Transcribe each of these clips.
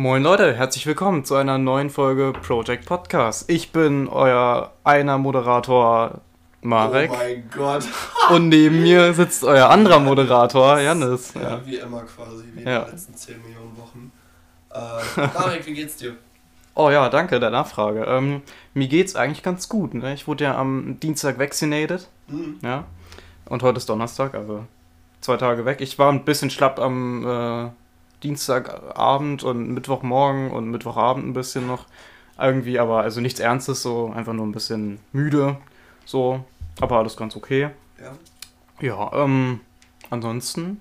Moin Leute, herzlich willkommen zu einer neuen Folge Project Podcast. Ich bin euer einer Moderator Marek. Oh mein Gott. Und neben mir sitzt euer anderer Moderator Janis. Ja, Ja. wie immer quasi, wie Ja. in den letzten 10 Millionen Wochen. Äh, Marek, wie geht's dir? Oh ja, danke der Nachfrage. Ähm, mir geht's eigentlich ganz gut. Ne? Ich wurde ja am Dienstag vaccinated. Hm. Ja. Und heute ist Donnerstag, also zwei Tage weg. Ich war ein bisschen schlapp am äh, Dienstagabend und Mittwochmorgen und Mittwochabend ein bisschen noch. Irgendwie, aber also nichts Ernstes, so einfach nur ein bisschen müde. So, aber alles ganz okay. Ja. Ja, ähm, ansonsten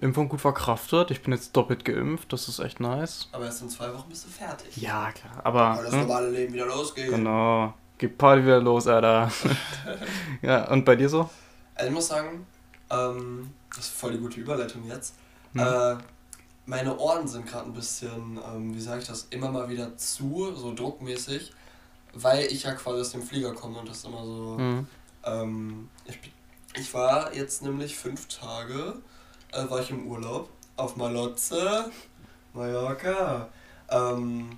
Impfung gut verkraftet. Ich bin jetzt doppelt geimpft, das ist echt nice. Aber erst in zwei Wochen bist du fertig. Ja, klar, aber. Weil das hm? normale Leben wieder losgeht. Genau. Gib Party wieder los, Alter. ja, und bei dir so? Also ich muss sagen, ähm, das ist voll die gute Überleitung jetzt. Hm. Äh, meine Ohren sind gerade ein bisschen, ähm, wie sage ich das, immer mal wieder zu, so druckmäßig, weil ich ja quasi aus dem Flieger komme und das immer so. Hm. Ähm, ich, ich war jetzt nämlich fünf Tage, äh, war ich im Urlaub auf Malotze, Mallorca. Ähm,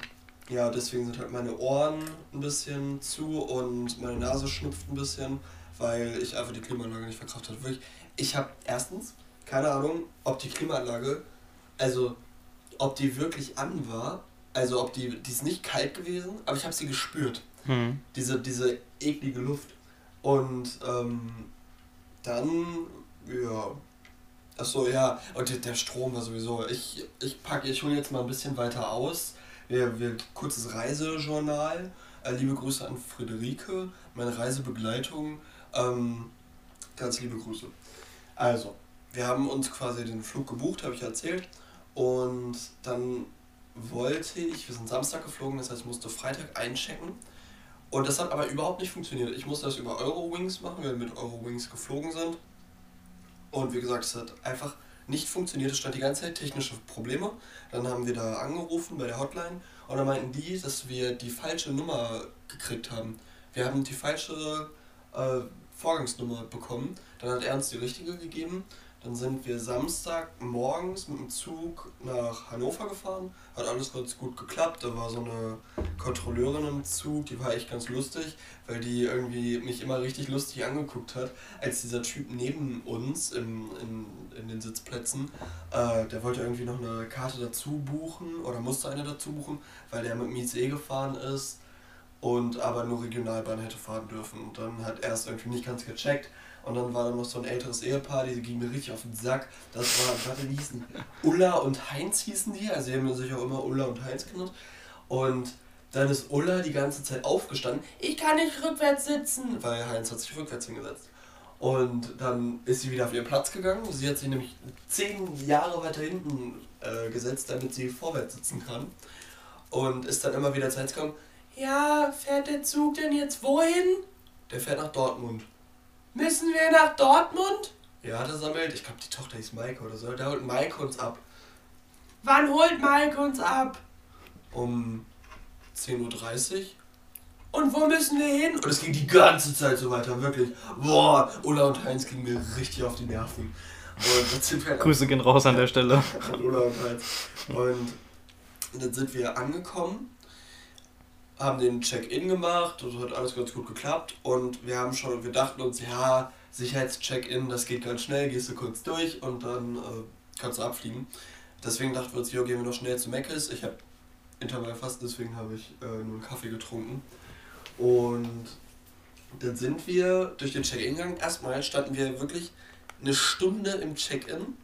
ja, deswegen sind halt meine Ohren ein bisschen zu und meine Nase schnupft ein bisschen, weil ich einfach die Klimaanlage nicht verkraftet habe. Wirklich, ich habe erstens keine Ahnung, ob die Klimaanlage, also ob die wirklich an war, also ob die, die ist nicht kalt gewesen, aber ich habe sie gespürt Hm. diese, diese eklige Luft. Und ähm, dann, ja. Achso, ja. Und der, der Strom war sowieso. Ich, ich packe, ich hole jetzt mal ein bisschen weiter aus. Wir, wir, kurzes Reisejournal. Äh, liebe Grüße an Friederike, meine Reisebegleitung. Ähm, ganz liebe Grüße. Also, wir haben uns quasi den Flug gebucht, habe ich erzählt. Und dann wollte ich, wir sind Samstag geflogen, das heißt, ich musste Freitag einchecken. Und das hat aber überhaupt nicht funktioniert. Ich musste das über Eurowings machen, weil wir mit Eurowings geflogen sind. Und wie gesagt, es hat einfach nicht funktioniert. Es stand die ganze Zeit technische Probleme. Dann haben wir da angerufen bei der Hotline und dann meinten die, dass wir die falsche Nummer gekriegt haben. Wir haben die falsche äh, Vorgangsnummer bekommen. Dann hat er uns die richtige gegeben. Dann sind wir Samstag morgens mit dem Zug nach Hannover gefahren. Hat alles ganz gut geklappt. Da war so eine Kontrolleurin im Zug, die war echt ganz lustig, weil die irgendwie mich immer richtig lustig angeguckt hat, als dieser Typ neben uns im, in, in den Sitzplätzen, äh, der wollte irgendwie noch eine Karte dazu buchen oder musste eine dazu buchen, weil der mit dem ICE gefahren ist und aber nur Regionalbahn hätte fahren dürfen. Und dann hat er es irgendwie nicht ganz gecheckt. Und dann war da noch so ein älteres Ehepaar, die ging mir richtig auf den Sack. Das war, warte, wie hießen die? Ulla und Heinz hießen die, also die haben sich auch immer Ulla und Heinz genannt. Und dann ist Ulla die ganze Zeit aufgestanden. Ich kann nicht rückwärts sitzen, weil Heinz hat sich rückwärts hingesetzt. Und dann ist sie wieder auf ihren Platz gegangen. Sie hat sich nämlich zehn Jahre weiter hinten äh, gesetzt, damit sie vorwärts sitzen kann. Und ist dann immer wieder zu Heinz gekommen. Ja, fährt der Zug denn jetzt wohin? Der fährt nach Dortmund. Müssen wir nach Dortmund? Ja, der sammelt. Ich glaube, die Tochter hieß Maike oder so. Da holt Maike uns ab. Wann holt Maike uns ab? Um 10.30 Uhr. Und wo müssen wir hin? Und es ging die ganze Zeit so weiter, wirklich. Boah, Ulla und Heinz gingen mir richtig auf die Nerven. Und dann sind wir halt Grüße gehen raus an der Stelle. an Ulla und Heinz. Und dann sind wir angekommen, haben den Check-in gemacht, das hat alles ganz gut geklappt und wir haben schon, wir dachten uns, ja, Sicherheitscheck-in, das geht ganz schnell, gehst du kurz durch und dann äh, kannst du abfliegen. Deswegen dachten wir uns, jo, gehen wir noch schnell zu Meckes. Ich habe Intervallfasten, deswegen habe ich äh, nur einen Kaffee getrunken. Und dann sind wir durch den Check-in gegangen. Erstmal standen wir wirklich eine Stunde im Check-in,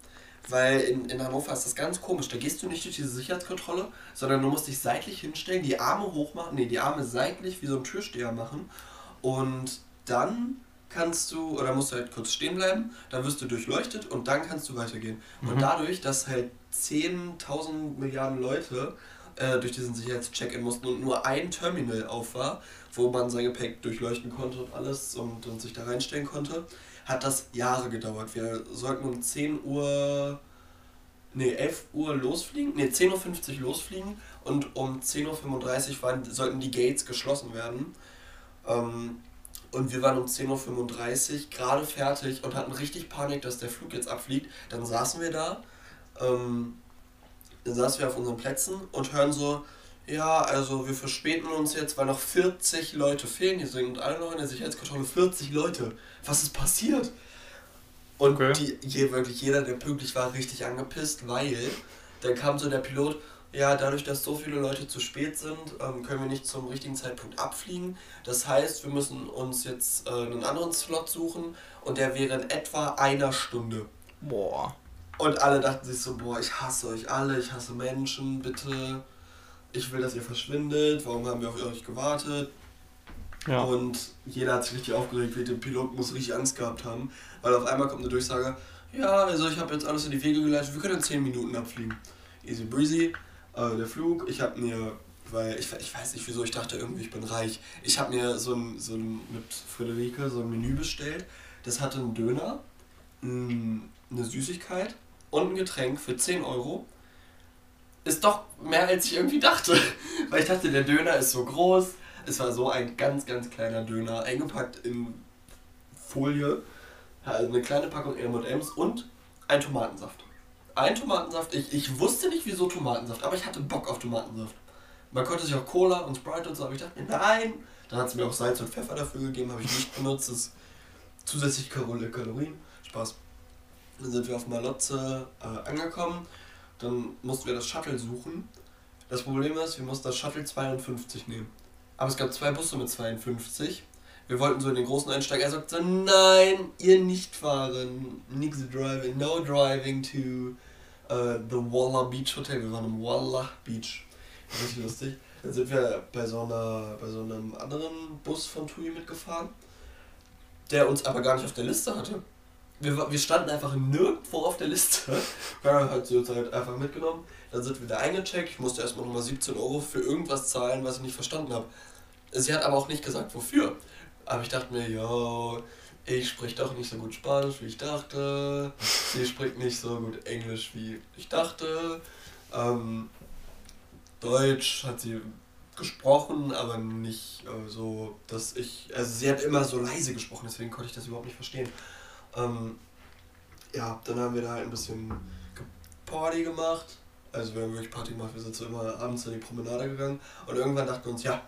weil in, in Hannover ist das ganz komisch. Da gehst du nicht durch diese Sicherheitskontrolle, sondern du musst dich seitlich hinstellen, die Arme hoch machen, nee, die Arme seitlich wie so ein Türsteher machen. Und dann kannst du, oder musst du halt kurz stehen bleiben, dann wirst du durchleuchtet und dann kannst du weitergehen. Und Mhm. dadurch, dass halt 10.000 Milliarden Leute äh, durch diesen Sicherheitscheck-in mussten und nur ein Terminal auf war, wo man sein Gepäck durchleuchten konnte und alles und, und sich da reinstellen konnte, hat das Jahre gedauert. Wir sollten um 10 Uhr, nee, 11 Uhr losfliegen, nee, 10.50 Uhr losfliegen und um 10.35 Uhr waren, sollten die Gates geschlossen werden. Ähm, und wir waren um 10.35 Uhr gerade fertig und hatten richtig Panik, dass der Flug jetzt abfliegt. Dann saßen wir da ähm, Dann saßen wir auf unseren Plätzen und hören so, ja, also wir verspäten uns jetzt, weil noch 40 Leute fehlen. Die sind alle noch in der Sicherheitskontrolle. 40 Leute. Was ist passiert? Und okay. die, je, wirklich jeder, der pünktlich war, richtig angepisst, weil dann kam so der Pilot, ja, dadurch, dass so viele Leute zu spät sind, ähm, können wir nicht zum richtigen Zeitpunkt abfliegen. Das heißt, wir müssen uns jetzt äh, einen anderen Slot suchen und der wäre in etwa einer Stunde. Boah. Und alle dachten sich so, boah, ich hasse euch alle, ich hasse Menschen, bitte. Ich will, dass ihr verschwindet, warum haben wir auf euch gewartet? Ja. Und jeder hat sich richtig aufgeregt, der Pilot muss richtig Angst gehabt haben, weil auf einmal kommt eine Durchsage, ja, also ich habe jetzt alles in die Wege geleitet, wir können in 10 Minuten abfliegen. Easy breezy, äh, der Flug, ich habe mir, weil ich, ich weiß nicht wieso, ich dachte irgendwie, ich bin reich, ich habe mir so ein, so ein, mit Friederike so ein Menü bestellt, das hatte einen Döner, eine Süßigkeit und ein Getränk für 10 Euro. Ist doch mehr als ich irgendwie dachte, weil ich dachte, der Döner ist so groß, es war so ein ganz, ganz kleiner Döner, eingepackt in Folie. Also eine kleine Packung M&M's und ein Tomatensaft. Ein Tomatensaft. Ich, ich wusste nicht, wieso Tomatensaft, aber ich hatte Bock auf Tomatensaft. Man konnte sich auch Cola und Sprite und so, aber ich dachte nein. Dann hat es mir auch Salz und Pfeffer dafür gegeben, habe ich nicht benutzt. Das ist zusätzlich Kalorien. Spaß. Dann sind wir auf Malotze äh, angekommen. Dann mussten wir das Shuttle suchen. Das Problem ist, wir mussten das Shuttle 52 nehmen. Aber es gab zwei Busse mit 52. Wir wollten so in den großen einsteigen. Er sagte, nein, ihr nicht fahren. Nix driving, no driving to uh, the Walla Beach Hotel. Wir waren im Walla Beach. Richtig lustig. Dann sind wir bei so, einer, bei so einem anderen Bus von TUI mitgefahren, der uns aber gar nicht auf der Liste hatte. Wir, wir standen einfach nirgendwo auf der Liste. Ja, hat sie uns halt einfach mitgenommen. Dann sind wir da eingecheckt. Ich musste erstmal nochmal 17 Euro für irgendwas zahlen, was ich nicht verstanden habe. Sie hat aber auch nicht gesagt, wofür. Aber ich dachte mir, ja, ich spreche doch nicht so gut Spanisch, wie ich dachte. Sie spricht nicht so gut Englisch, wie ich dachte. Ähm, Deutsch hat sie gesprochen, aber nicht äh, so, dass ich. Also sie hat immer so leise gesprochen, deswegen konnte ich das überhaupt nicht verstehen. Ähm, ja, dann haben wir da halt ein bisschen Party gemacht. Also wir haben wirklich Party gemacht, wir sind so immer abends in die Promenade gegangen und irgendwann dachten wir uns, ja,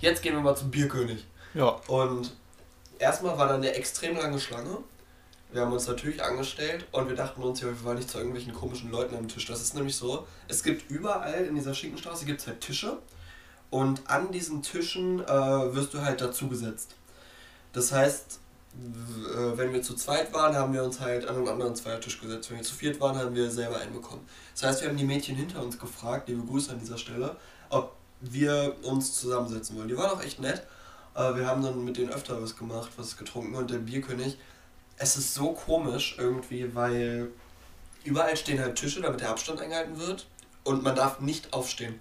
jetzt gehen wir mal zum Bierkönig. Ja. Und erstmal war da eine extrem lange Schlange. Wir haben uns natürlich angestellt und wir dachten uns, ja, wir waren nicht zu irgendwelchen komischen Leuten am Tisch. Das ist nämlich so, es gibt überall in dieser Schinkenstraße gibt's halt Tische und an diesen Tischen äh, wirst du halt dazugesetzt. Das heißt, wenn wir zu zweit waren, haben wir uns halt an einen anderen Zweiertisch gesetzt. Wenn wir zu viert waren, haben wir selber einen bekommen. Das heißt, wir haben die Mädchen hinter uns gefragt, liebe Grüße an dieser Stelle, ob wir uns zusammensetzen wollen. Die waren auch echt nett. Wir haben dann mit denen öfter was gemacht, was getrunken und der Bierkönig. Es ist so komisch irgendwie, weil überall stehen halt Tische, damit der Abstand eingehalten wird und man darf nicht aufstehen.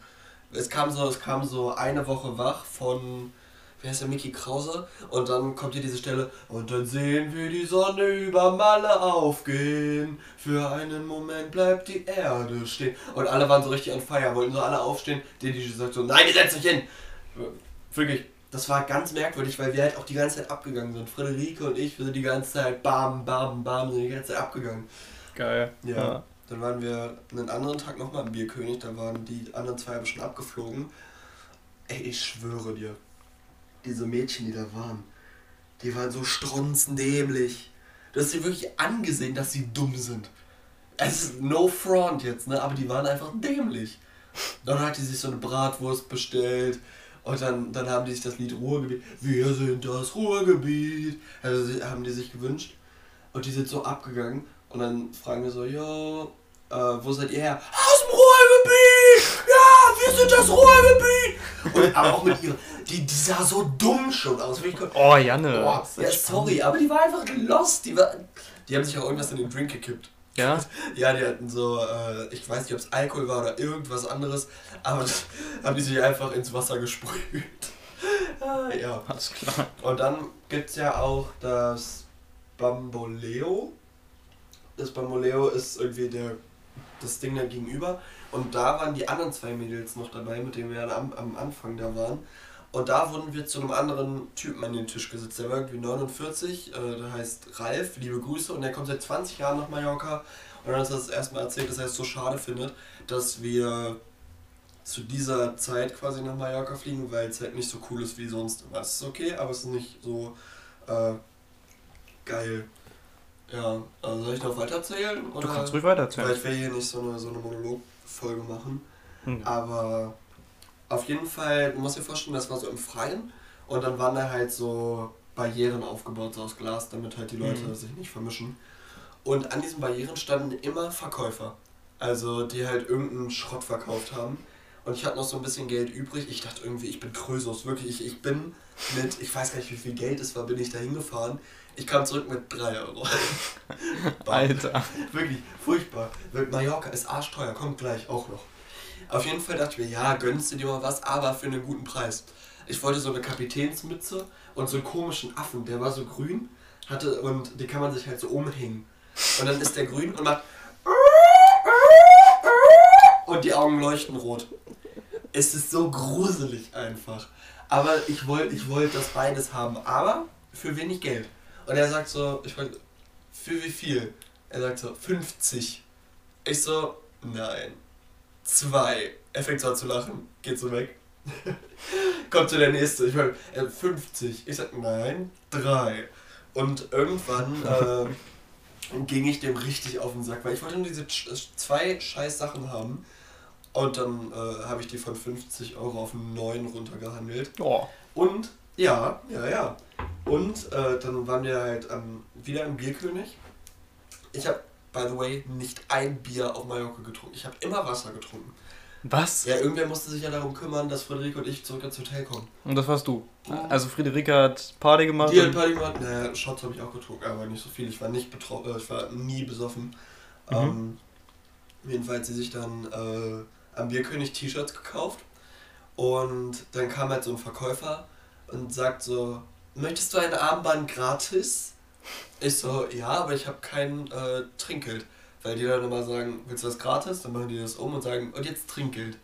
Es kam so, es kam so eine Woche wach von wie heißt der, Mickey Krause. Und dann kommt hier diese Stelle, und dann sehen wir die Sonne über Malle aufgehen. Für einen Moment bleibt die Erde stehen. Und alle waren so richtig on fire, wollten so alle aufstehen. Der DJ sagt so, nein, ihr setzt euch hin. Wirklich, das war ganz merkwürdig, weil wir halt auch die ganze Zeit abgegangen sind. Friederike und ich, wir sind die ganze Zeit bam, bam, bam, sind die ganze Zeit abgegangen. Geil. Ja. ja. Dann waren wir einen anderen Tag nochmal im Bierkönig, da waren die anderen zwei aber schon abgeflogen. Ey, ich schwöre dir, diese Mädchen, die da waren, die waren so strunzendämlich. Du hast sie wirklich angesehen, dass sie dumm sind. Es ist no front jetzt, ne? Aber die waren einfach dämlich. Dann hat die sich so eine Bratwurst bestellt. Und dann, dann haben die sich das Lied Ruhrgebiet. Wir sind das Ruhrgebiet. Also haben die sich gewünscht. Und die sind so abgegangen. Und dann fragen wir so, ja, äh, wo seid ihr her? Aus dem Ruhrgebiet! Ja, wir sind das Ruhrgebiet! Und, aber auch mit ihr, die, die sah so dumm schon aus. Oh, Janne. Oh, ja, sorry, aber die war einfach lost. Die, war, die haben sich auch irgendwas in den Drink gekippt. Ja? Ja, die hatten so, äh, ich weiß nicht, ob es Alkohol war oder irgendwas anderes, aber das haben die sich einfach ins Wasser gesprüht. ah, ja. Alles klar. Und dann gibt es ja auch das Bamboleo. Das Bamboleo ist irgendwie der, das Ding da gegenüber. Und da waren die anderen zwei Mädels noch dabei, mit denen wir am, am Anfang da waren. Und da wurden wir zu einem anderen Typen an den Tisch gesetzt. Der war irgendwie 49, äh, der heißt Ralf, liebe Grüße. Und der kommt seit 20 Jahren nach Mallorca. Und dann hat er das erstmal erzählt, dass er es so schade findet, dass wir zu dieser Zeit quasi nach Mallorca fliegen, weil es halt nicht so cool ist wie sonst immer. Es ist okay, aber es ist nicht so äh, geil. Ja, also soll ich noch weiter erzählen? Du kannst ruhig weiter erzählen. Weil ich will hier nicht so eine, so eine Monologfolge machen. Hm. Aber auf jeden Fall, du musst dir vorstellen, das war so im Freien und dann waren da halt so Barrieren aufgebaut, so aus Glas, damit halt die Leute Mhm. sich nicht vermischen. Und an diesen Barrieren standen immer Verkäufer. Also die halt irgendeinen Schrott verkauft haben. Und ich hatte noch so ein bisschen Geld übrig. Ich dachte irgendwie, ich bin Krösus. Wirklich, ich, ich bin mit, ich weiß gar nicht, wie viel Geld es war, bin ich da hingefahren. Ich kam zurück mit 3 Euro. Alter. Wirklich, furchtbar. Mallorca ist arschteuer, kommt gleich auch noch. Auf jeden Fall dachte ich mir, ja, gönnst du dir mal was, aber für einen guten Preis. Ich wollte so eine Kapitänsmütze und so einen komischen Affen, der war so grün, hatte und die kann man sich halt so umhängen. Und dann ist der grün und macht und die Augen leuchten rot. Es ist so gruselig einfach. Aber ich wollte ich wollt das beides haben, aber für wenig Geld. Und er sagt so, ich wollte, für wie viel? Er sagt so, 50. Ich so, nein. Zwei. Er fängt an zu lachen, geht so weg. Kommt zu der nächste. Ich meine, äh, 50. Ich sag, nein, drei. Und irgendwann äh, ging ich dem richtig auf den Sack, weil ich wollte nur diese sch- zwei scheiß Sachen haben. Und dann äh, habe ich die von 50 Euro auf 9 runtergehandelt. Oh. Und, ja, ja, ja. Und äh, dann waren wir halt ähm, wieder im Bierkönig. Ich habe, by the way, nicht ein Bier auf Mallorca getrunken. Ich habe immer Wasser getrunken. Was? Ja, irgendwer musste sich ja darum kümmern, dass Friederike und ich zurück ins Hotel kommen. Und das warst du. Also Friederike hat Party gemacht. Die hat Party gemacht. Naja, Shots habe ich auch getrunken, aber nicht so viel. Ich war nicht betroffen, äh, ich war nie besoffen. Mhm. Ähm, jedenfalls sie sich dann äh, am Bierkönig T-Shirts gekauft. Und dann kam halt so ein Verkäufer und sagt so, möchtest du ein Armband gratis? Ich so, ja, aber ich habe kein äh, Trinkgeld. Weil die dann immer sagen, willst du das gratis? Dann machen die das um und sagen, und jetzt Trinkgeld.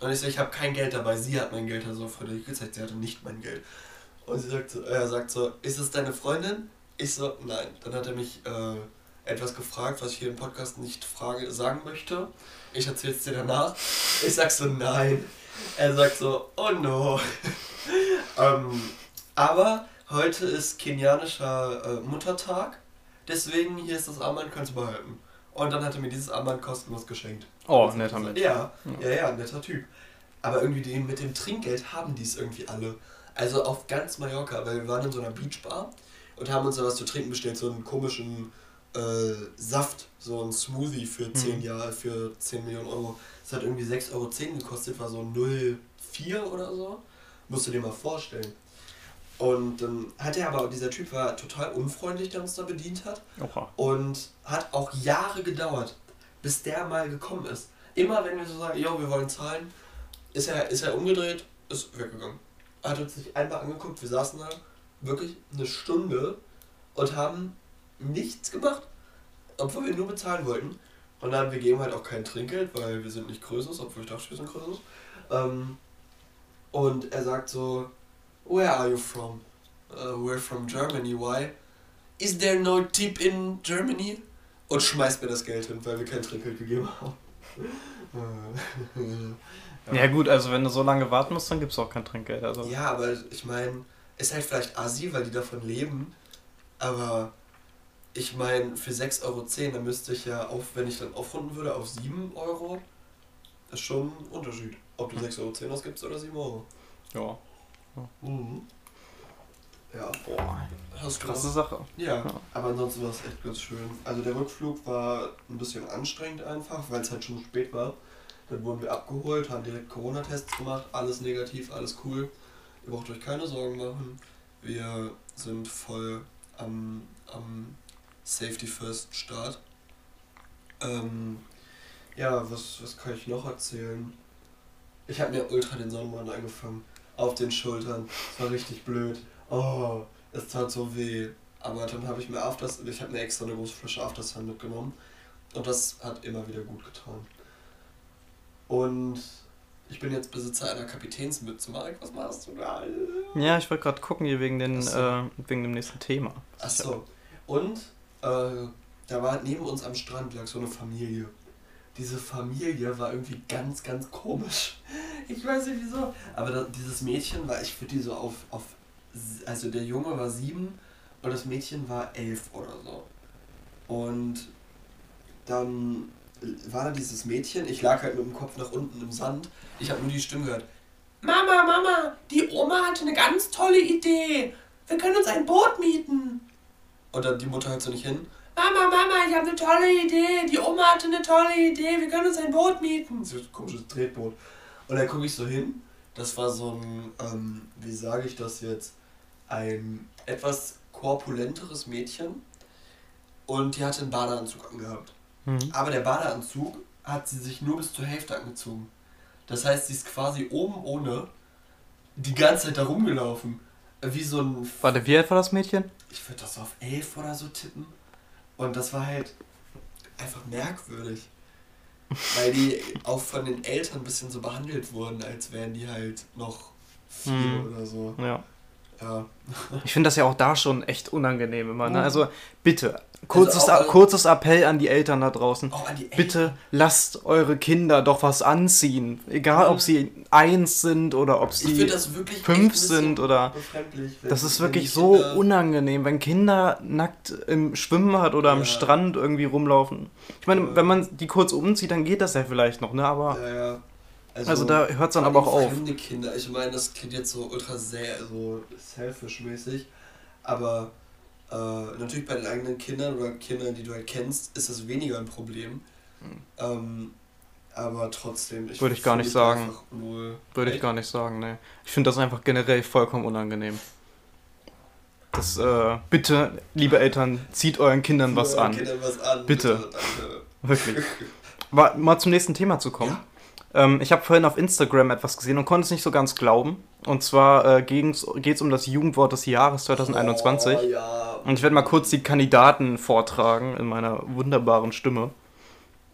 Und ich so, ich habe kein Geld dabei, sie hat mein Geld. Also Frederik gezeigt, sie hatte nicht mein Geld. Und sie sagt so, er sagt so, ist es deine Freundin? Ich so, nein. Dann hat er mich äh, etwas gefragt, was ich hier im Podcast nicht frage, sagen möchte. Ich erzähle es dir danach. Ich sag so, nein. Er sagt so, oh no. ähm, aber heute ist kenianischer äh, Muttertag. Deswegen hier ist das Armband, kannst du behalten. Und dann hat er mir dieses Armband kostenlos geschenkt. Oh, netter Mensch. Ja, ja, ja, netter Typ. Aber irgendwie die, mit dem Trinkgeld haben die es irgendwie alle. Also auf ganz Mallorca, weil wir waren in so einer Beachbar und haben uns da was zu trinken bestellt, so einen komischen äh, Saft, so ein Smoothie für 10 Mhm. Jahre, für 10 Millionen Euro. Das hat irgendwie 6,10 Euro gekostet, war so 0,4 oder so. Musst du dir mal vorstellen. Und dann hat er aber, dieser Typ war total unfreundlich, der uns da bedient hat. Oha. Und hat auch Jahre gedauert, bis der mal gekommen ist. Immer wenn wir so sagen, jo, wir wollen zahlen, ist er, ist er umgedreht, ist weggegangen. Hat uns nicht einmal angeguckt, wir saßen da wirklich eine Stunde und haben nichts gemacht, obwohl wir nur bezahlen wollten. Und dann, wir geben halt auch kein Trinkgeld, weil wir sind nicht Größeres, obwohl ich dachte, wir sind Größeres. Ähm, und er sagt so, Where are you from? Uh, we're from Germany, why? Is there no tip in Germany? Und schmeißt mir das Geld hin, weil wir kein Trinkgeld gegeben haben. Ja. gut, also wenn du so lange warten musst, dann gibt's auch kein Trinkgeld. Also. Ja, aber ich meine, ist halt vielleicht Asi, weil die davon leben. Aber ich meine, für 6,10 Euro, dann müsste ich ja, auf, wenn ich dann aufrunden würde, auf 7 Euro, ist schon ein Unterschied. Ob du 6,10 Euro ausgibst oder 7 Euro. Ja. Mhm. Ja, Boah. hast du Krasse was? Sache. Ja, Ja. aber ansonsten war es echt ganz schön. Also der Rückflug war ein bisschen anstrengend einfach, weil es halt schon spät war. Dann wurden wir abgeholt, haben direkt Corona-Tests gemacht, alles negativ, alles cool. Ihr braucht euch keine Sorgen machen. Wir sind voll am, am Safety First Start. Ähm, ja, was, was kann ich noch erzählen? Ich habe mir ultra den Sonnenbrand angefangen. Auf den Schultern. Das war richtig blöd. Oh, es tat so weh. Aber dann habe ich mir Afters, ich habe mir extra eine große Flasche Aftersun mitgenommen. Und das hat immer wieder gut getan. Und Ich bin jetzt Besitzer einer Kapitänsmütze. Marek, was machst du da? Ja, ich wollte gerade gucken hier wegen, den, so. äh, wegen dem nächsten Thema. Ach so. Und äh, da war neben uns am Strand lag so eine Familie. Diese Familie war irgendwie ganz, ganz komisch. Ich weiß nicht wieso. Aber da, dieses Mädchen war, ich würde die so auf, auf. Also der Junge war sieben und das Mädchen war elf oder so. Und dann war da dieses Mädchen, ich lag halt mit dem Kopf nach unten im Sand. Ich habe nur die Stimme gehört. Mama, Mama, die Oma hatte eine ganz tolle Idee. Wir können uns ein Boot mieten. Und dann die Mutter hört so nicht hin. Mama, Mama, ich habe eine tolle Idee. Die Oma hatte eine tolle Idee. Wir können uns ein Boot mieten. So ein komisches Tretboot. Und dann gucke ich so hin. Das war so ein, ähm, wie sage ich das jetzt? Ein etwas korpulenteres Mädchen. Und die hatte einen Badeanzug angehabt. Mhm. Aber der Badeanzug hat sie sich nur bis zur Hälfte angezogen. Das heißt, sie ist quasi oben ohne die ganze Zeit da rumgelaufen. Wie so ein. Warte, wie alt war das Mädchen? Ich würde das so auf elf oder so tippen. Und das war halt einfach merkwürdig. Weil die auch von den Eltern ein bisschen so behandelt wurden, als wären die halt noch vier Mhm. oder so. Ja. Ja. Ich finde das ja auch da schon echt unangenehm immer. Ne? Mhm. Also bitte, kurzes, auch, äh, kurzes Appell an die Eltern da draußen. Eltern. Bitte lasst eure Kinder doch was anziehen. Egal, ob sie eins sind oder ob sie fünf sind oder. wenn- Das ist wirklich so Kinder- unangenehm, wenn Kinder nackt im Schwimmbad oder am Ja. Strand irgendwie rumlaufen. Ich meine, Ja. wenn man die kurz umzieht, dann geht das ja vielleicht noch, ne? Aber Ja, ja. also, da hört es dann aber auch auf. Kinder, ich meine, das klingt jetzt so ultra sehr so selfish-mäßig, aber äh, natürlich bei den eigenen Kindern oder Kindern, die du halt kennst, ist das weniger ein Problem. Ähm, aber trotzdem, Hm. Würde ich gar nicht sagen. einfach Wohl. Würde ich gar nicht sagen, ne. Ich finde das einfach generell vollkommen unangenehm. Das, äh, bitte, liebe Eltern, zieht euren Kindern was Euren an. Kindern was an. Bitte. danke. Wirklich. Mal, mal zum nächsten Thema zu kommen. Ja. Ähm, ich habe vorhin auf Instagram etwas gesehen und konnte es nicht so ganz glauben. Und zwar äh, geht es um das Jugendwort des Jahres 2021. Oh, ja. Und ich werde mal kurz die Kandidaten vortragen in meiner wunderbaren Stimme.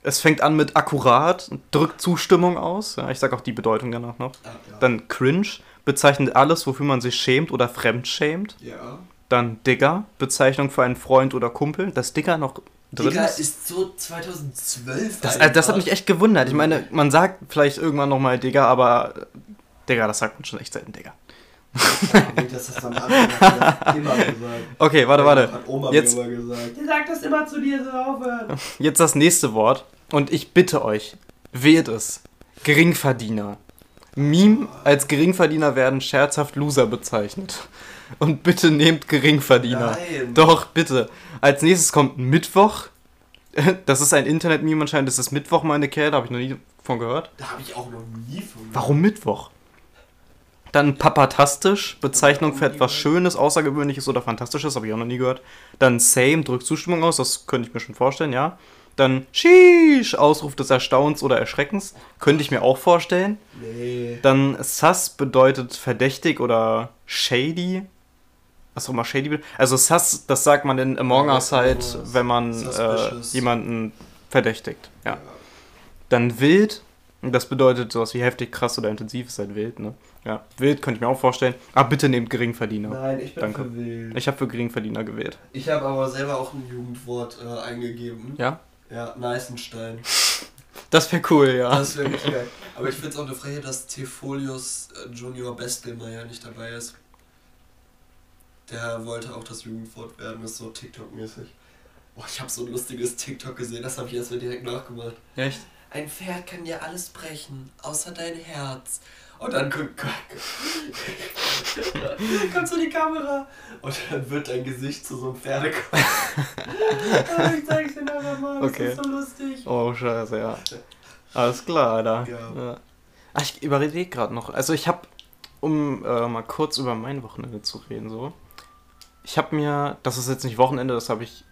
Es fängt an mit akkurat, drückt Zustimmung aus. Ja, ich sage auch die Bedeutung danach noch. Ah, ja. Dann cringe, bezeichnet alles, wofür man sich schämt oder fremdschämt. ja. Dann Digger, Bezeichnung für einen Freund oder Kumpel. Das Digger noch drin Digga, ist. ist so 2012. Das, äh, das hat mich echt gewundert. Ich meine, man sagt vielleicht irgendwann nochmal Digger, aber äh, Digger, das sagt man schon echt selten, Digger. Nicht, dass das am Anfang das immer gesagt. Okay, warte, warte. Hat Oma Jetzt- mir immer gesagt. Die sagt das immer zu dir, so aufhören. Jetzt das nächste Wort. Und ich bitte euch, wählt es. Geringverdiener. Meme als Geringverdiener werden scherzhaft Loser bezeichnet. Und bitte nehmt Geringverdiener. Nein. Doch, bitte. Als nächstes kommt Mittwoch. Das ist ein Internet-Meme anscheinend. Das ist Mittwoch, meine Kerle. Da habe ich noch nie von gehört. Da habe ich auch noch nie von gehört. Warum Mittwoch? Dann Papatastisch, Bezeichnung für etwas Schönes, Außergewöhnliches oder Fantastisches, habe ich auch noch nie gehört. Dann Same, drückt Zustimmung aus, das könnte ich mir schon vorstellen, ja. Dann Sheesh, Ausruf des Erstaunens oder Erschreckens, könnte ich mir auch vorstellen. Nee. Dann Sus bedeutet verdächtig oder shady. Auch immer shady bedeutet. Also Sus, das sagt man in Among Ja, Us halt, Us. wenn man äh, jemanden verdächtigt. Ja. Dann wild. Das bedeutet sowas wie heftig, krass oder intensiv ist halt wild, ne? Ja, wild könnte ich mir auch vorstellen. Aber bitte nehmt Geringverdiener. Nein, ich bin Danke. verwählt. Ich habe für Geringverdiener gewählt. Ich habe aber selber auch ein Jugendwort äh, eingegeben. Ja? Ja, Neißenstein. Das wäre cool, ja. Das wäre richtig geil. Aber ich finde es auch eine Frage, dass Tefolius äh, Junior Bestelmeier nicht dabei ist. Der wollte auch das Jugendwort werden, ist so TikTok-mäßig. Boah, ich habe so ein lustiges TikTok gesehen, das habe ich erstmal direkt nachgemacht. Echt? Ein Pferd kann dir alles brechen, außer dein Herz. Und dann kommt, so die Kamera und dann wird dein Gesicht zu so einem Pferdekopf. Ah, ich zeig's dir einfach mal, das Okay. ist so lustig. Oh, scheiße, ja. Alles klar, Alter. Ja. Ja. Ach, ich überlege gerade noch. Also ich habe, um äh, mal kurz über mein Wochenende zu reden, so. Ich habe mir, das ist jetzt nicht Wochenende, das habe ich,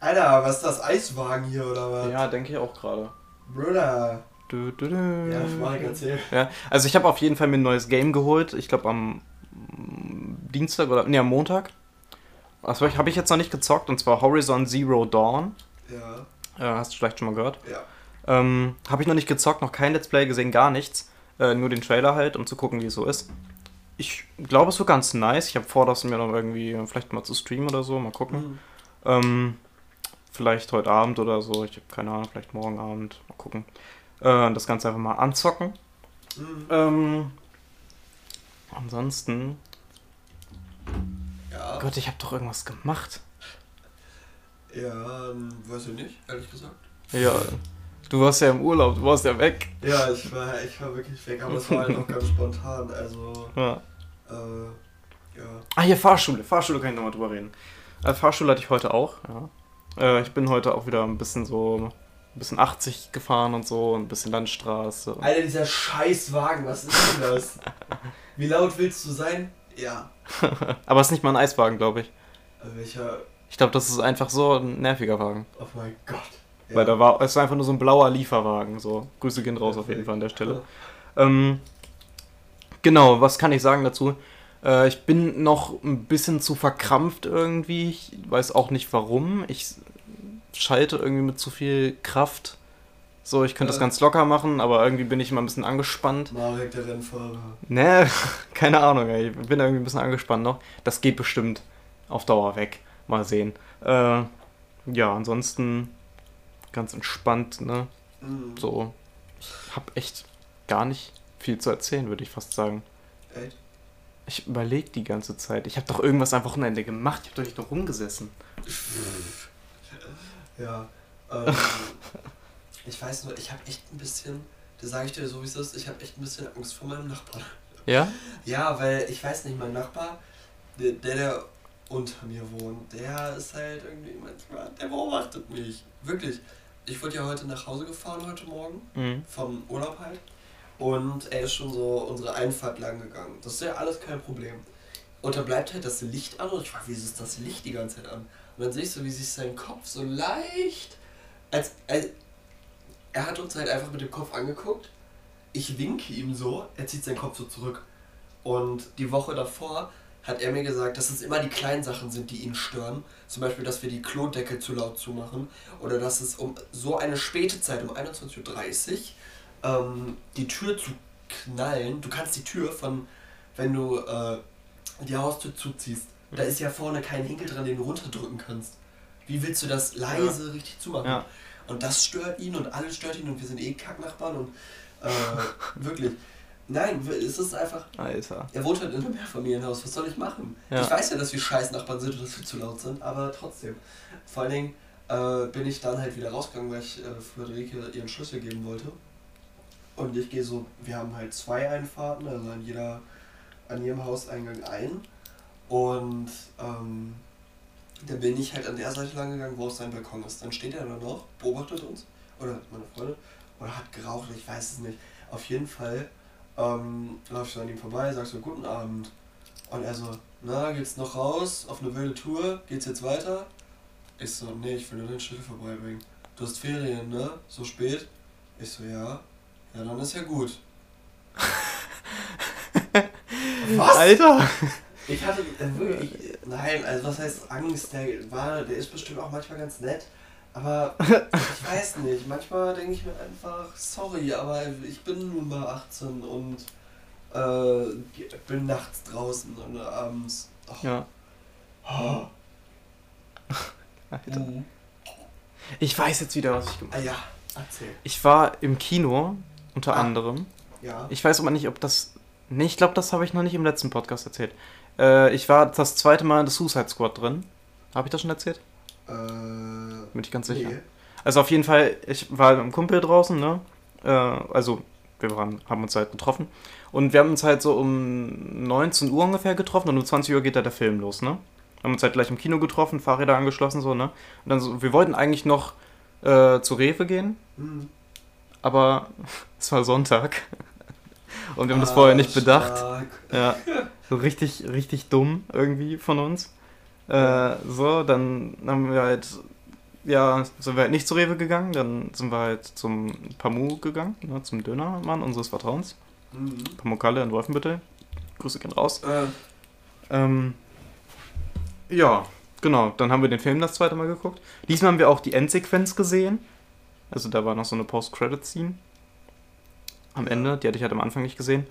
Alter, was ist das? Eiswagen hier oder was? ja, denke ich auch gerade. Bruder. Du, du, du. Ja, Marek, erzähl. Ja, also ich habe auf jeden Fall mir ein neues Game geholt. Ich glaube am Dienstag oder, nee, am Montag. Das habe ich jetzt noch nicht gezockt und zwar Horizon Zero Dawn. Ja, Äh, hast du vielleicht schon mal gehört? ja. Ähm, Habe ich noch nicht gezockt, noch kein Let's Play gesehen, gar nichts. Äh, nur den Trailer halt, um zu gucken, wie es so ist. Ich glaube, es wird ganz nice. Ich habe vor, das mir noch irgendwie vielleicht mal zu streamen oder so. Mal gucken. Mhm. Ähm, vielleicht heute Abend oder so. Ich habe keine Ahnung, vielleicht morgen Abend. Mal gucken. Äh, das Ganze einfach mal anzocken. Mhm. Ähm, ansonsten. Ja. Gott, ich habe doch irgendwas gemacht. Ja, ähm, weiß ich nicht, ehrlich gesagt. Ja, du warst ja im Urlaub, du warst ja weg. Ja, ich war, ich war wirklich weg, aber es war halt noch ganz spontan. Also, Ja. Äh, ja. Ah, hier Fahrschule. Fahrschule kann ich nochmal drüber reden. Äh, Fahrschule hatte ich heute auch, ja. Äh, ich bin heute auch wieder ein bisschen so, ein bisschen 80 gefahren und so, ein bisschen Landstraße. Alter, dieser Scheißwagen, was ist denn das? Wie laut willst du sein? Ja. Aber es ist nicht mal ein Eiswagen, glaube ich. Äh, Welcher. Ich glaube, das ist einfach so ein nerviger Wagen. Oh mein Gott. Ja. Weil da war, es ist einfach nur so ein blauer Lieferwagen. So, Grüße gehen raus auf jeden Fall an der Stelle. Ähm, genau, was kann ich sagen dazu? Äh, ich bin noch ein bisschen zu verkrampft irgendwie. Ich weiß auch nicht warum. Ich schalte irgendwie mit zu viel Kraft. So, ich könnte das Äh. ganz locker machen, aber irgendwie bin ich immer ein bisschen angespannt. Marek, der Rennfahrer. Ne, keine Ahnung, ey. ich bin irgendwie ein bisschen angespannt noch. Das geht bestimmt auf Dauer weg. Mal sehen. Äh, ja, ansonsten ganz entspannt, ne? Mhm. So, ich hab echt gar nicht viel zu erzählen, würde ich fast sagen. Echt? Ich überlege die ganze Zeit. Ich habe doch irgendwas am Wochenende gemacht. Ich habe doch nicht nur rumgesessen. Ja. Ähm, ich weiß nur, ich habe echt ein bisschen, das sage ich dir so wie es ist, ich habe echt ein bisschen Angst vor meinem Nachbarn. Ja? Ja, weil ich weiß nicht, mein Nachbar, der, der, der unter mir wohnt, der ist halt irgendwie manchmal, der beobachtet mich. Wirklich. Ich wurde ja heute nach Hause gefahren, heute Morgen, Mhm. vom Urlaub halt. Und er ist schon so unsere Einfahrt lang gegangen. Das ist ja alles kein Problem. Und da bleibt halt das Licht an und ich frage, wieso ist das Licht die ganze Zeit an? Und dann sehe ich so, wie sich sein Kopf so leicht, als, als er hat uns halt einfach mit dem Kopf angeguckt. Ich winke ihm so, er zieht seinen Kopf so zurück. Und die Woche davor hat er mir gesagt, dass es immer die kleinen Sachen sind, die ihn stören. Zum Beispiel, dass wir die Klodeckel zu laut zumachen. Oder dass es um so eine späte Zeit, um 21.30 Uhr, ähm, die Tür zu knallen. Du kannst die Tür von, wenn du äh, die Haustür zuziehst, da ist ja vorne kein Hinkel dran, den du runterdrücken kannst. Wie willst du das leise richtig zumachen? Ja. Und das stört ihn und alles stört ihn und wir sind eh Kacknachbarn und äh, wirklich. Nein, es ist einfach, Alter. er wohnt halt in einem Mehrfamilienhaus, was soll ich machen? Ja. Ich weiß ja, dass wir scheiß Nachbarn sind und dass wir zu laut sind, aber trotzdem. Vor allen Dingen äh, bin ich dann halt wieder rausgegangen, weil ich äh, Friederike ihren Schlüssel geben wollte. Und ich gehe so, wir haben halt zwei Einfahrten, also an jeder, an jedem Hauseingang ein. Und ähm, da bin ich halt an der Seite lang gegangen, wo auch sein Balkon ist. Dann steht er da noch, beobachtet uns, oder meine Freundin, oder hat geraucht, ich weiß es nicht. Auf jeden Fall ähm, ich so an ihm vorbei, sag so, guten Abend. Und er so, na, geht's noch raus, auf eine wilde Tour, geht's jetzt weiter? Ich so, nee, ich will nur den Schlüssel vorbeibringen. Du hast Ferien, ne? So spät? Ich so, ja. Ja, dann ist ja gut. Was? Alter! Ich hatte äh, wirklich, nein, also was heißt Angst? Der war, der ist bestimmt auch manchmal ganz nett, aber ich weiß nicht. Manchmal denke ich mir einfach, sorry, aber ich bin nun mal 18 und äh, bin nachts draußen und abends. Ach, Ja. oh, Alter. Ich weiß jetzt wieder, was ich gemacht Ah ja, erzähl. Ich war im Kino, unter Ah. anderem. Ja. Ich weiß aber nicht, ob das. Nee, ich glaube, das habe ich noch nicht im letzten Podcast erzählt. Äh, ich war das zweite Mal in The Suicide Squad drin. Habe ich das schon erzählt? Äh, Bin ich ganz sicher. nee. Also auf jeden Fall, ich war mit einem Kumpel draußen, ne? Äh, also, wir waren, haben uns halt getroffen. Und wir haben uns halt so um 19 Uhr ungefähr getroffen und um 20 Uhr geht da der Film los, ne? Haben uns halt gleich im Kino getroffen, Fahrräder angeschlossen, so, ne? Und dann so, wir wollten eigentlich noch äh, zu Rewe gehen, Hm. Aber es war Sonntag. Und wir haben das Ah, vorher nicht bedacht. stark. Ja, so richtig, richtig dumm irgendwie von uns. Äh, so, dann haben wir halt, ja, sind wir halt nicht zu Rewe gegangen, dann sind wir halt zum Pamu gegangen, ne, zum Dönermann unseres Vertrauens. Mhm. Pamukkale in Wolfenbüttel. Grüße gehen raus. Äh, Ähm, ja, genau, dann haben wir den Film das zweite Mal geguckt. Diesmal haben wir auch die Endsequenz gesehen. Also da war noch so eine Post-Credit-Scene am Ende, die hatte ich halt am Anfang nicht gesehen.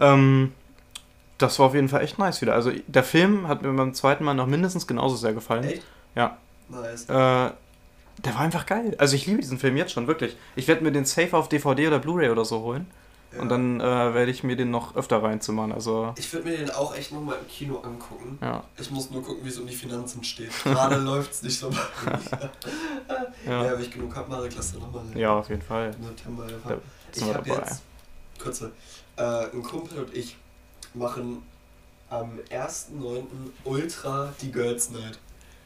Ähm, das war auf jeden Fall echt nice wieder. Also der Film hat mir beim zweiten Mal noch mindestens genauso sehr gefallen. Echt? Ja. Nice. Äh, der war einfach geil. Also ich liebe diesen Film jetzt schon, wirklich. Ich werde mir den safe auf DVD oder Blu-ray oder so holen. Ja. Und dann äh, werde ich mir den noch öfter reinzimmern. Also, Ich würde mir den auch echt nochmal im Kino angucken. ja. Ich muss nur gucken, wie es um die Finanzen steht. Gerade läuft es nicht so bei. Ja, Ja, wenn ich genug habe, mache ich das dann nochmal. ja auf jeden Fall. Im September einfach. Ich habe jetzt, kurze, äh, ein Kumpel und ich machen am 1.9. Ultra die Girls Night.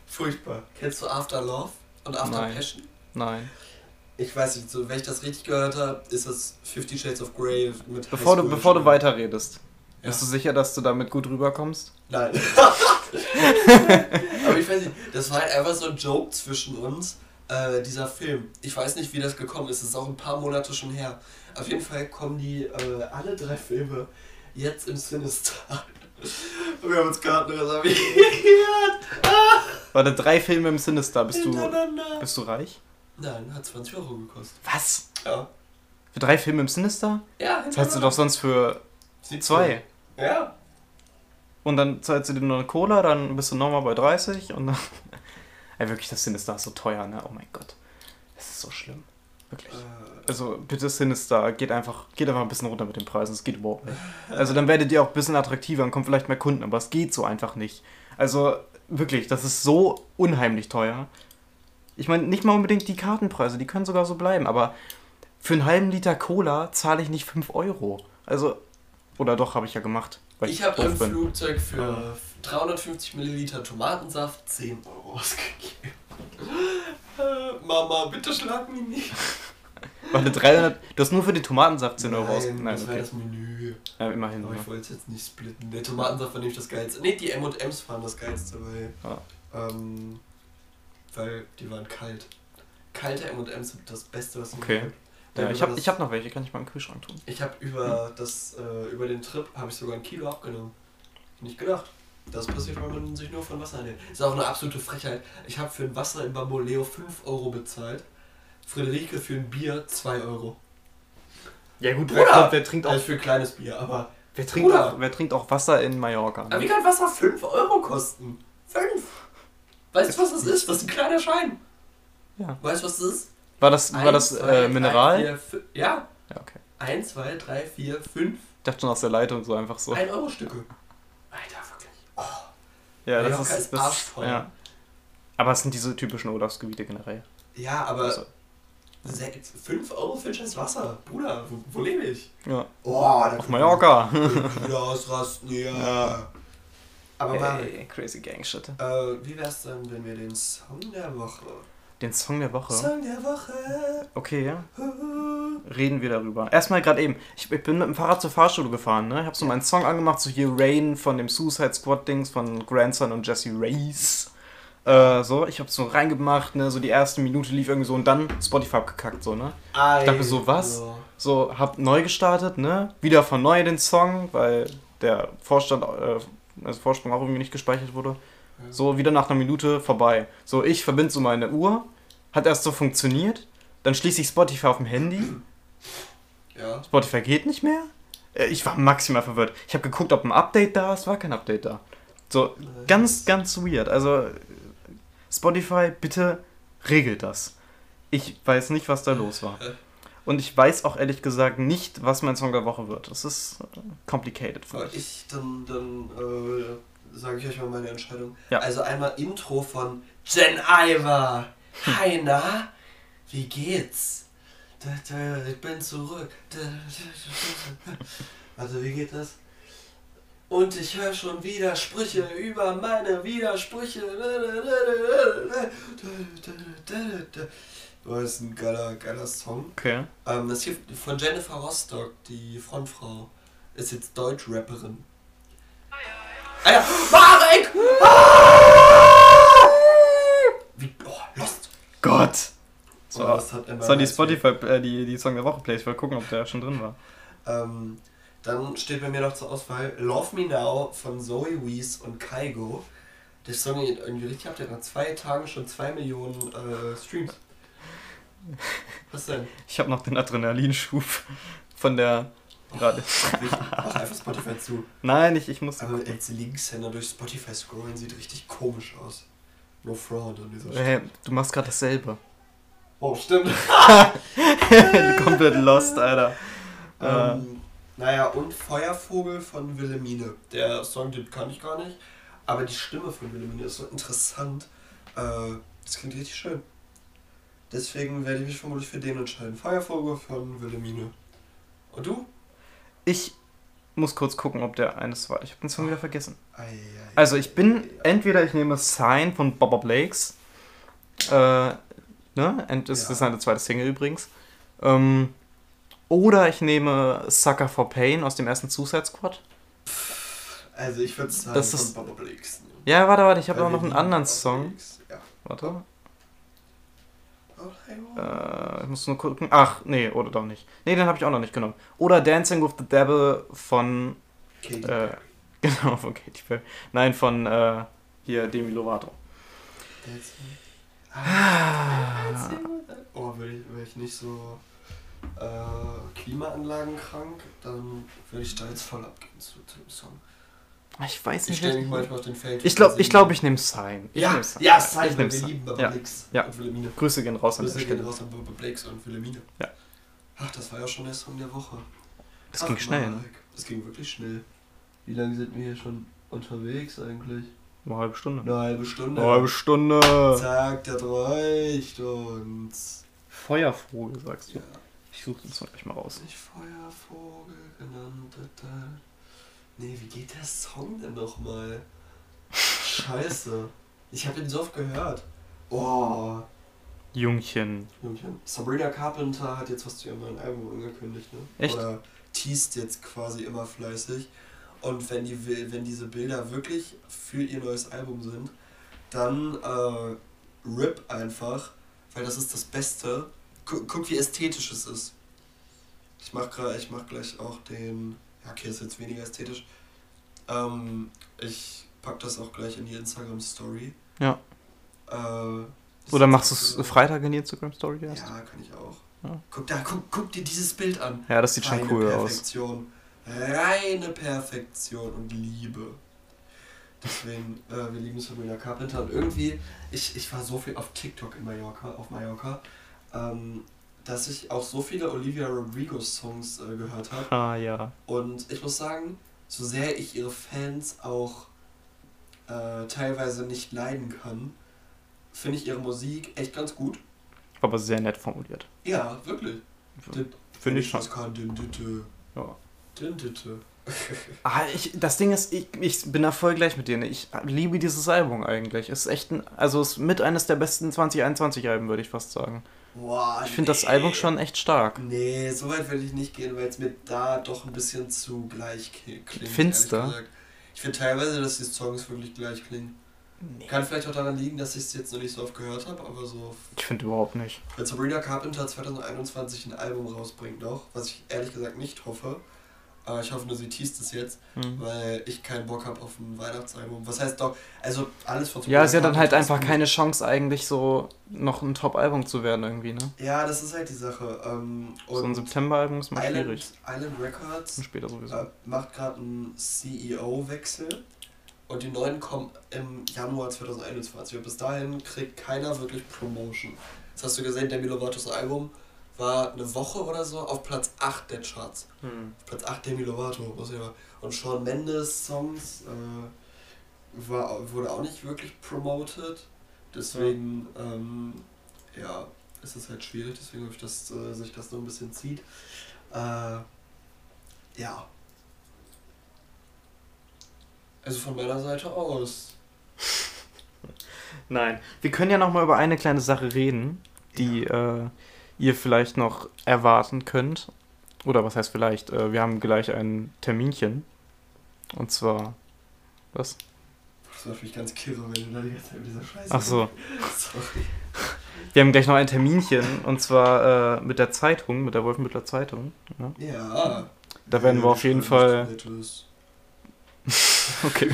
Furchtbar. Kennst du After Love und After Nein. Passion? Nein. Ich weiß nicht, so, wenn ich das richtig gehört habe, ist das Fifty Shades of Grey mit Bevor du, bevor du weiterredest, Ja. bist du sicher, dass du damit gut rüberkommst? Nein. Aber ich weiß nicht, das war halt einfach so ein Joke zwischen uns, äh, dieser Film. Ich weiß nicht, wie das gekommen ist, es ist auch ein paar Monate schon her. Auf jeden Fall kommen die, äh, alle drei Filme jetzt im Sinister. Wir haben uns Karten reserviert. Warte, drei Filme im Sinister. Bist du, bist du reich? Nein, hat 20 Euro gekostet. Was? Ja. Für drei Filme im Sinister? Ja, Zahlst du doch sonst für zwei. Ja. Und dann zahlst du dir nur eine Cola, dann bist du nochmal bei 30 und dann. Ey, wirklich, das Sinister ist so teuer, ne? Oh mein Gott. Das ist so schlimm. Wirklich. Äh, Also bitte Sinister, geht einfach, geht einfach ein bisschen runter mit den Preisen, es geht überhaupt nicht. Also dann werdet ihr auch ein bisschen attraktiver und kommt vielleicht mehr Kunden, aber es geht so einfach nicht. Also wirklich, das ist so unheimlich teuer. Ich meine, nicht mal unbedingt die Kartenpreise, die können sogar so bleiben, aber für einen halben Liter Cola zahle ich nicht 5 Euro. Also, oder doch, habe ich ja gemacht. weil ich habe im bin. Flugzeug für Ja. 350 Milliliter Tomatensaft 10 Euro ausgegeben. Äh, Mama, bitte schlag mich nicht. Warte, 300, du hast nur für den Tomatensaft 10 Euro ausgegeben. Nein, das war okay. das Menü. Ja, immerhin. Aber ne? ich wollte es jetzt nicht splitten. Der Tomatensaft war nämlich das Geilste. Ne, die M&M's waren das Geilste, weil... Ja. Ähm, weil die waren kalt. Kalte M&M's sind das Beste, was es Okay. gibt. Ja, ich habe hab noch welche, kann ich mal im Kühlschrank tun. Ich habe über das äh, über den Trip habe ich sogar ein Kilo abgenommen. Nicht gedacht. Das passiert, wenn man sich nur von Wasser ernährt. Ist auch eine absolute Frechheit. Ich habe für ein Wasser im Bamboleo 5 Euro bezahlt. Friederike für ein Bier 2 Euro. Ja gut, Bruder! wer, wer trinkt auch Also für ein kleines Bier, aber. Wer trinkt, Bruder! auch, wer trinkt auch Wasser in Mallorca? Aber wie Ne? kann Wasser 5 Euro kosten? 5! Weißt du, was das ist? Das ist ein kleiner Schein. Ja. Weißt du, was das ist? War das, war Eins, das zwei, äh, drei, Mineral? vier, fü- ja. Ja, okay. 1, 2, 3, 4, 5. Ich dachte schon aus der Leitung so einfach so. 1 Euro Stücke. Alter, wirklich. Oh. Ja, das Mallorca ist, ist das, arschteuer. ja. Aber es sind diese typischen Urlaubsgebiete generell. Ja, aber Also, 5 Euro für ein scheiß Wasser. Bruder, wo, wo lebe ich? ja. Oh, Auf Mallorca. Wieder ausrasten, ja. Ja. Aber Hey, crazy Gang Shit. äh, wie wär's dann, wenn wir den Song der Woche. Den Song der Woche. Song der Woche. Okay, ja. Reden wir darüber. Erstmal gerade eben. Ich, ich bin mit dem Fahrrad zur Fahrschule gefahren, ne? Ich hab so meinen Song angemacht, so hier Rain von dem Suicide Squad Dings von Grandson und Jesse Race. Äh, so, ich hab so reingemacht, ne? So die erste Minute lief irgendwie so und dann Spotify abgekackt, so, ne? Ich dachte so, was? So, hab neu gestartet, ne? Wieder von neu den Song, weil der Vorstand, äh, also Vorsprung auch irgendwie nicht gespeichert wurde. So, wieder nach einer Minute vorbei. So, ich verbinde so meine Uhr, hat erst so funktioniert, dann schließe ich Spotify auf dem Handy, Ja. Spotify geht nicht mehr. Äh, Ich war maximal verwirrt. Ich habe geguckt, ob ein Update da ist, war kein Update da. So, ganz, ganz weird. Also, Spotify, bitte regelt das. Ich weiß nicht, was da los war. Und ich weiß auch ehrlich gesagt nicht, was mein Song der Woche wird. Das ist äh, complicated für mich. ich, dann, dann äh, sage ich euch mal meine Entscheidung. Ja. Also einmal Intro von Jen Iver. Hi, na? Wie geht's? Da, da, ich bin zurück. Also, wie geht das? Und ich höre schon Widersprüche über meine Widersprüche. Oh, das ist ein geiler, geiler Song. Okay. Ähm, das hier von Jennifer Rostock, die Frontfrau, ist jetzt Deutsch-Rapperin. Alter, Marek! Ah! Wie, oh, Lost. Gott! So, So, das hat das war die Spotify, äh, die, die Song der Woche Play. Ich wollte gucken, ob der schon drin war. Ähm, dann steht bei mir noch zur Auswahl Love Me Now von Zoe Wees und Kaigo. Der Song geht irgendwie richtig ab, der hat nach zwei Tagen schon zwei Millionen äh, Streams. Was denn? Ich habe noch den Adrenalinschub von der gerade. Mach einfach Spotify zu. Nein, ich, ich muss. Aber als Linkshänder durch Spotify scrollen sieht richtig komisch aus. No fraud an dieser Stelle. Hey, du machst gerade dasselbe. Oh, stimmt. Komplett lost, Alter. Äh, Ähm, naja, und Feuervogel von Wilhelmine. Der Song, den kann ich gar nicht. Aber die Stimme von Wilhelmine ist so interessant. Äh, das klingt richtig schön. Deswegen werde ich mich vermutlich für den entscheiden. Feuervogel von Wilhelmine. Und du? ich muss kurz gucken, ob der eines war. Ich habe den Song wieder vergessen. Ei, ei, Also ich bin, ei, entweder ich nehme Sign von Bob Blakes, äh, ne, und das Ja. ist seine zweite Single übrigens, ähm, oder ich nehme Sucker for Pain aus dem ersten Suicide Squad. Also ich würde sagen Das von ist- Baba Blakes. nehmen. Ja, warte, warte, ich habe auch noch einen anderen Song. Ja. Warte. Äh, ich muss nur gucken. Ach, nee, oder doch nicht. Nee, den habe ich auch noch nicht genommen. Oder Dancing with the Devil von, Katy äh, Perry. genau, von Katy Perry. Nein, von, äh, hier, Demi Lovato. Dancing. Ah, Dancing with the- Oh, will ich, will ich nicht so äh, Klimaanlagen krank, dann würde ich da jetzt voll abgehen zu dem Song. Ich weiß Ich nicht. stelle mich manchmal auf den Feld. Ich glaube, ich, glaub, ich nehme. Ich Ja, nehm Sign. ja, Sign, ich nehme Sign. lieben Baba Ja. Blakes Ja. und Wilhelmine. Grüße gehen raus an der Grüße gehen raus an Baba Blakes und Wilhelmine. Ja. Ach, das war ja schon der Song der Woche. Das Ach, ging schnell, ne? Marek, Das ging wirklich schnell. Wie lange sind wir hier schon unterwegs eigentlich? Eine halbe Stunde. Eine halbe Stunde. Eine halbe Stunde. Zack, das reicht uns. Feuervogel, sagst du. Ja, Ich suche den Song gleich mal raus. nicht Feuervogel genannt. da, da. Nee, wie geht der Song denn nochmal? Scheiße. Ich habe den so oft gehört. Oh. Jungchen. Jungchen. Sabrina Carpenter hat jetzt was zu ihrem neuen Album angekündigt, ne? Echt? Oder teast jetzt quasi immer fleißig. Und wenn, die, will- wenn diese Bilder wirklich für ihr neues Album sind, dann äh, RIP einfach, weil das ist das Beste. Guck, guck wie ästhetisch es ist. Ich mach, grad, ich mach gleich auch den. Okay, ist jetzt weniger ästhetisch. Ähm, ich pack das auch gleich in die Instagram-Story. Ja. Äh, Oder machst du es Freitag in die Instagram-Story erst? ja, kann ich auch. Ja. Guck, da, guck, guck dir dieses Bild an. Ja, das sieht schon Reine cool aus. Perfektion. Reine Perfektion und Liebe. Deswegen, äh, wir lieben Sabrina Carpenter. Und irgendwie, ich, ich war so viel auf TikTok in Mallorca, auf Mallorca, ähm, dass ich auch so viele Olivia Rodrigo Songs äh, gehört habe. Ah, ja. Und ich muss sagen, so sehr ich ihre Fans auch äh, teilweise nicht leiden kann, finde ich ihre Musik echt ganz gut. Aber sehr nett formuliert. Ja, wirklich. Finde ich schon. Das kann den Ditte. Ja. Den Ditte. Ah, ich, das Ding ist, ich, ich bin da voll gleich mit dir. ne? Ich liebe dieses Album eigentlich. Es ist echt ein, also es ist mit eines der besten 2021 Alben, würde ich fast sagen. Boah, Ich finde das Album schon echt stark. Nee, so weit würde ich nicht gehen, weil es mir da doch ein bisschen zu gleich klingt. Gesagt. Ich finde teilweise, dass die Songs wirklich gleich klingen. Kann vielleicht auch daran liegen, dass ich es jetzt noch nicht so oft gehört habe, aber so. Ich finde überhaupt nicht. Wenn Sabrina Carpenter 2021 ein Album rausbringt noch, was ich ehrlich gesagt nicht hoffe, aber ich hoffe nur, sie teast es jetzt, Hm. weil ich keinen Bock habe auf ein Weihnachtsalbum. Was heißt doch, also alles von Ja, sie hat dann halt ist einfach keine Chance, eigentlich so noch ein Top-Album zu werden, irgendwie, ne? Ja, das ist halt die Sache. Ähm, So ein September-Album ist mal Island, schwierig. Island Records Und später sowieso. äh, macht gerade einen CEO-Wechsel und die neuen kommen im Januar 2021 und bis dahin kriegt keiner wirklich Promotion. Das hast du gesehen, Demi Lovato's Album war eine Woche oder so auf Platz 8 der Charts. Hm. Platz 8 Demi Lovato, muss ich mal. Und Shawn Mendes Songs äh, war, wurde auch nicht wirklich promoted. Deswegen, ähm, ja, ist es halt schwierig, deswegen hoffe ich, dass äh, sich das noch ein bisschen zieht. Äh, ja. Also von meiner Seite aus. Nein. Wir können ja noch mal über eine kleine Sache reden, die äh, ihr vielleicht noch erwarten könnt. Oder was heißt vielleicht? Äh, wir haben gleich ein Terminchen. Und zwar. Was? Das macht mich ganz kirre, wenn du da die ganze Zeit mit dieser Scheiße. Ach so. Sorry. Wir haben gleich noch ein Terminchen. Und zwar äh, mit der Zeitung, mit der Wolfenbüttler Zeitung. Ne? Ja. Da werden wir auf jeden Fall. Nettes. Okay.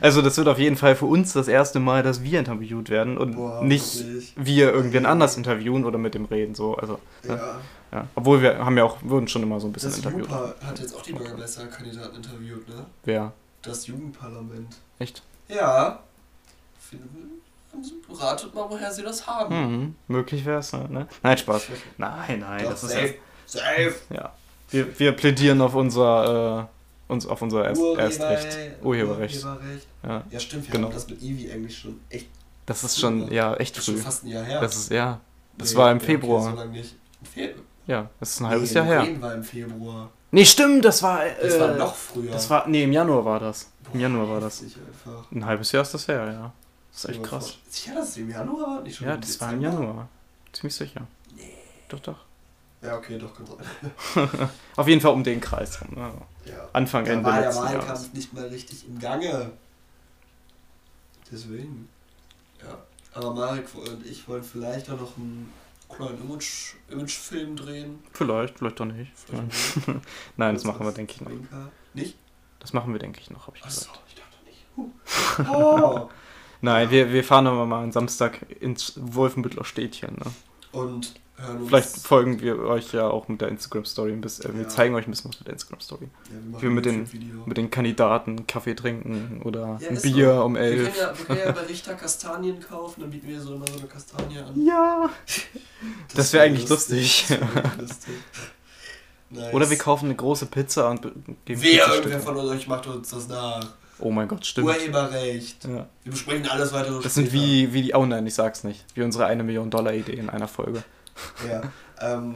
Also das wird auf jeden Fall für uns das erste Mal, dass wir interviewt werden und Boah, nicht wir irgendwen anders interviewen oder mit dem reden. So, also, ne? Ja. ja. Obwohl wir haben ja auch, wurden schon immer so ein bisschen Das interviewt. Jupa hat jetzt auch die Bürgermeisterkandidaten interviewt, ne? Wer? Das Jugendparlament. Echt? Ja. Ratet mal, woher sie das haben. Mhm. Möglich wäre es, ne? Nein, Spaß. Nein, nein, Doch, das ist safe. Safe. Ja. Wir, wir plädieren auf unser, äh, uns, auf unser Erst, Erstrecht. Urheberrecht. Urheberrecht. Ja. Ja, stimmt, wir Genau. haben das mit Eevee eigentlich schon echt. Das ist schon, ja, echt Das ist schon früh. fast ein Jahr her. Das ist, ja. Das Nee, war im ja, Februar. Okay, so lange nicht. Im Fe Ja, das ist ein halbes nee, Jahr her. War im Februar. Nee, stimmt, das war. Äh, Das war noch früher. Das war. Nee, im Januar war das. Im Januar war das. Ein halbes Jahr ist das her, ja. Das ist echt krass. Sicher, dass es im Januar war? Nicht schon Ja, das war im Dezember? Januar. Ziemlich sicher. Nee. Doch, doch. Ja, okay, doch, kann sein. Auf jeden Fall um den Kreis rum. Ne? Ja. Anfang, Da Ende war der Wahlkampf Jahres. nicht mal richtig im Gange. Deswegen. Ja. Aber Marek und ich wollen vielleicht auch noch einen kleinen Image- Imagefilm drehen. Vielleicht, vielleicht doch nicht. Vielleicht Nein. Nein das machen wir, denke ich, noch. Nicht? Das machen wir, denke ich, noch, habe ich Achso, gesagt. ich dachte nicht. Huh. Oh. Nein, wir, wir fahren aber mal am Samstag ins Wolfenbüttler Städtchen. Ne? Und. Vielleicht folgen wir euch ja auch mit der Instagram-Story ein bisschen. Äh, wir Ja. zeigen euch ein bisschen was mit der Instagram-Story. ja, wir, wir mit den-. Mit den Kandidaten Kaffee trinken oder Ja, ein Bier so. um Wir elf. können, ja, wir können ja bei Richter Kastanien kaufen, dann bieten wir so immer so eine Kastanie an. Ja. Das wär eigentlich lustig. Das wirklich lustig. Nice. Oder wir kaufen eine große Pizza und be- geben Wer irgendwer von euch macht uns das nach. Oh mein Gott, stimmt. Urheberrecht. Ja. Wir besprechen alles weitere Das sind später. wie, wie die, oh nein, ich sag's nicht, wie unsere eine Million Dollar Idee in einer Folge. Ja, ähm,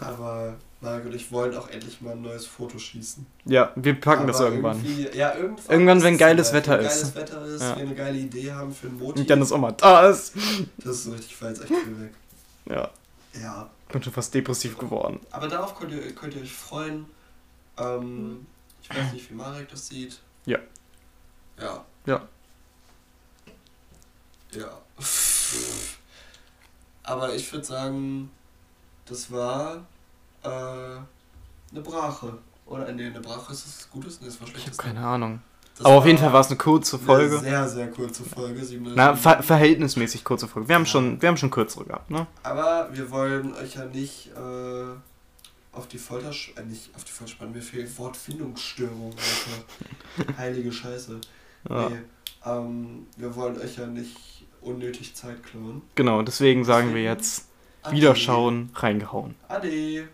aber Marc und ich wollen auch endlich mal ein neues Foto schießen. Ja, wir packen das Aber irgendwann. irgendwie- Ja, irgendwann. Irgendwann, ist wenn es geiles. Wetter wenn ist. geiles Wetter ist, Ja. wir eine geile Idee haben für ein Moti. Und Janis auch mal da ist. Das ist so richtig, ich jetzt echt viel weg. Ja, Ja, bin schon fast depressiv geworden. aber darauf könnt ihr, könnt ihr euch freuen. Ähm, ich weiß nicht, wie Marek das sieht. Ja. Ja. Ja. Ja. Aber ich würde sagen, das war äh, eine Brache. Oder nee, eine Brache ist das Gutes? Nee, das war Ich Schlechtes. habe keine Ahnung. Das Aber auf jeden Fall war es eine kurze eine Folge. sehr, sehr kurze Folge. 37 Na, ver verhältnismäßig kurze Folge. Wir haben, Ja. schon, wir haben schon kürzere gehabt, ne? Aber wir wollen euch ja nicht äh, auf die Folter, äh, nicht auf die Folter spannen, mir fehlt Wortfindungsstörung. Heilige Scheiße. Ja. Nee, ähm, wir wollen euch ja nicht unnötig Zeit klauen. Genau, deswegen sagen wir jetzt Ade. Wiederschauen, reingehauen. Ade.